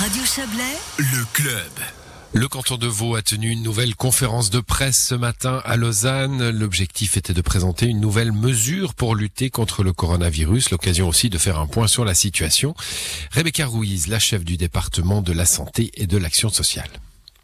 Radio Chablais, le club. Le canton de Vaud a tenu une nouvelle conférence de presse ce matin à Lausanne. L'objectif était de présenter une nouvelle mesure pour lutter contre le coronavirus, l'occasion aussi de faire un point sur la situation. Rebecca Ruiz, la chef du département de la santé et de l'action sociale.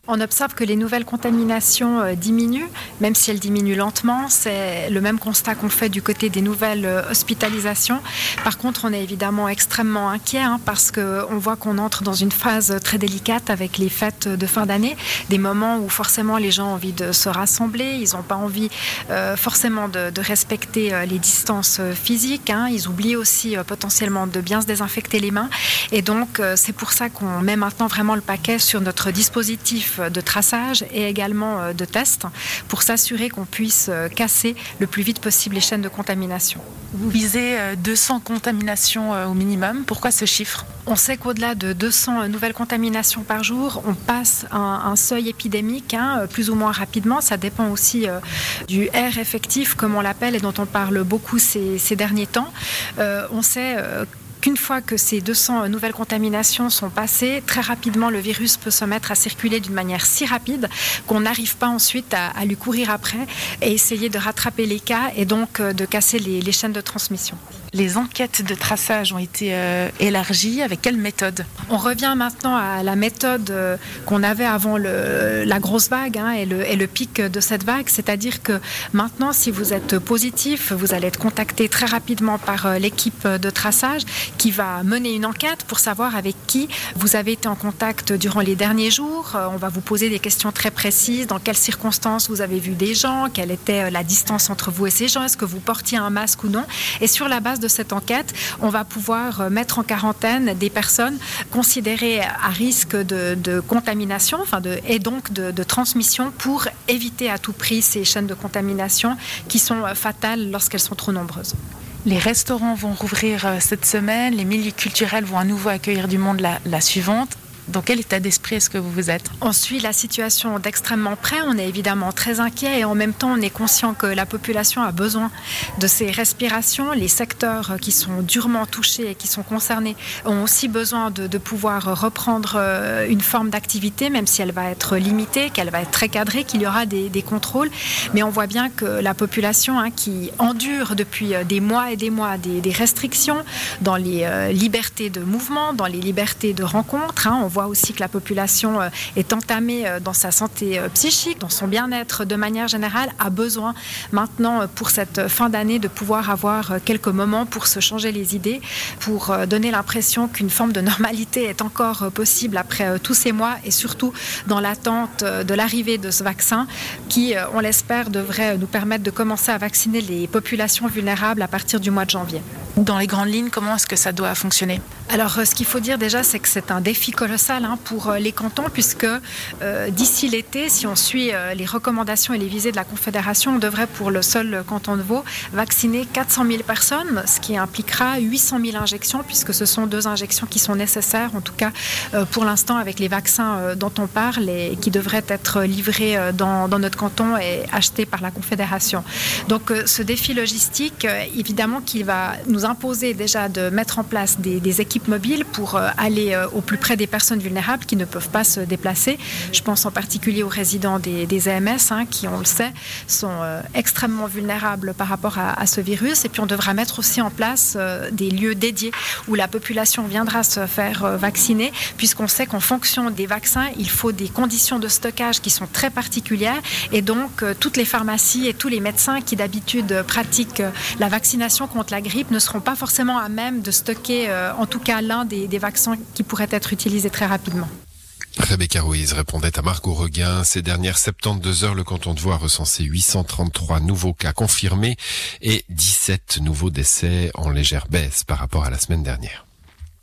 On observe que les nouvelles contaminations euh, diminuent, même si elles diminuent lentement. C'est le même constat qu'on fait du côté des nouvelles euh, hospitalisations. Par contre, on est évidemment extrêmement inquiet hein, parce qu'on voit qu'on entre dans une phase très délicate avec les fêtes de fin d'année, des moments où forcément les gens ont envie de se rassembler, ils n'ont pas envie euh, forcément de, respecter les distances physiques, hein. ils oublient aussi potentiellement de bien se désinfecter les mains. Et donc, c'est pour ça qu'on met maintenant vraiment le paquet sur notre dispositif de traçage et également euh, de tests pour s'assurer qu'on puisse euh, casser le plus vite possible les chaînes de contamination. Vous visez 200 euh, contaminations au minimum. Pourquoi ce chiffre? On sait qu'au-delà de 200 nouvelles contaminations par jour, on passe un, un seuil épidémique hein, plus ou moins rapidement. Ça dépend aussi du R effectif, comme on l'appelle, et dont on parle beaucoup ces, derniers temps. on sait une fois que ces 200 nouvelles contaminations sont passées, très rapidement, le virus peut se mettre à circuler d'une manière si rapide qu'on n'arrive pas ensuite à, lui courir après et essayer de rattraper les cas et donc euh, de casser les chaînes de transmission. Les enquêtes de traçage ont été euh, élargies. Avec quelle méthode? On revient maintenant à la méthode euh, qu'on avait avant la grosse vague hein, et, le, pic de cette vague. C'est-à-dire que maintenant, si vous êtes positif, vous allez être contacté très rapidement par euh, l'équipe de traçage qui va mener une enquête pour savoir avec qui vous avez été en contact durant les derniers jours. On va vous poser des questions très précises. Dans quelles circonstances vous avez vu des gens? Quelle était la distance entre vous et ces gens? Est-ce que vous portiez un masque ou non? Et sur la base de cette enquête, on va pouvoir euh, mettre en quarantaine des personnes considérées à risque de, contamination et donc de, transmission pour éviter à tout prix ces chaînes de contamination qui sont euh, fatales lorsqu'elles sont trop nombreuses. Les restaurants vont rouvrir euh, cette semaine, les milieux culturels vont à nouveau accueillir du monde la suivante dans quel état d'esprit est-ce que vous vous êtes On suit la situation d'extrêmement près. On est évidemment très inquiet et en même temps, on est conscient que la population a besoin de ces respirations. Les secteurs qui sont durement touchés et qui sont concernés ont aussi besoin de, pouvoir reprendre euh, une forme d'activité, même si elle va être limitée, qu'elle va être très cadrée, qu'il y aura des, contrôles. Mais on voit bien que la population hein, qui endure depuis euh, des mois et des mois des, restrictions dans les euh, libertés de mouvement, dans les libertés de rencontre, hein, on voit aussi que la population euh, est entamée euh, dans sa santé euh, psychique, dans son bien-être de manière générale, a besoin maintenant pour cette fin d'année de pouvoir avoir quelques moments pour se changer les idées, pour donner l'impression qu'une forme de normalité est encore possible après tous ces mois et surtout dans l'attente de l'arrivée de ce vaccin qui, on l'espère, devrait nous permettre de commencer à vacciner les populations vulnérables à partir du mois de janvier. Dans les grandes lignes, comment est-ce que ça doit fonctionner? Alors, ce qu'il faut dire déjà, c'est que c'est un défi colossal Hein, pour euh, les cantons, puisque euh, d'ici l'été, si on suit euh, les recommandations et les visées de la Confédération, on devrait pour le seul canton de Vaud vacciner 400 000 personnes, ce qui impliquera 800 000 injections, puisque ce sont deux injections qui sont nécessaires, en tout cas pour l'instant avec les vaccins dont on parle et qui devraient être livrés dans, notre canton et achetés par la Confédération. Donc ce défi logistique, évidemment qu'il va nous imposer déjà de mettre en place des, équipes mobiles pour aller au plus près des personnes vulnérables qui ne peuvent pas se déplacer. Je pense en particulier aux résidents des, AMS hein, qui, on le sait, sont euh, extrêmement vulnérables par rapport à, ce virus. Et puis on devra mettre aussi en place euh, des lieux dédiés où la population viendra se faire euh, vacciner, puisqu'on sait qu'en fonction des vaccins, il faut des conditions de stockage qui sont très particulières. Et donc toutes les pharmacies et tous les médecins qui d'habitude pratiquent la vaccination contre la grippe ne seront pas forcément à même de stocker en tout cas l'un des, des vaccins qui pourraient être utilisés très rapidement. Rebecca Ruiz répondait à Margot Reguin. Ces dernières 72 heures, le canton de Vaud a recensé 833 nouveaux cas confirmés et 17 nouveaux décès en légère baisse par rapport à la semaine dernière.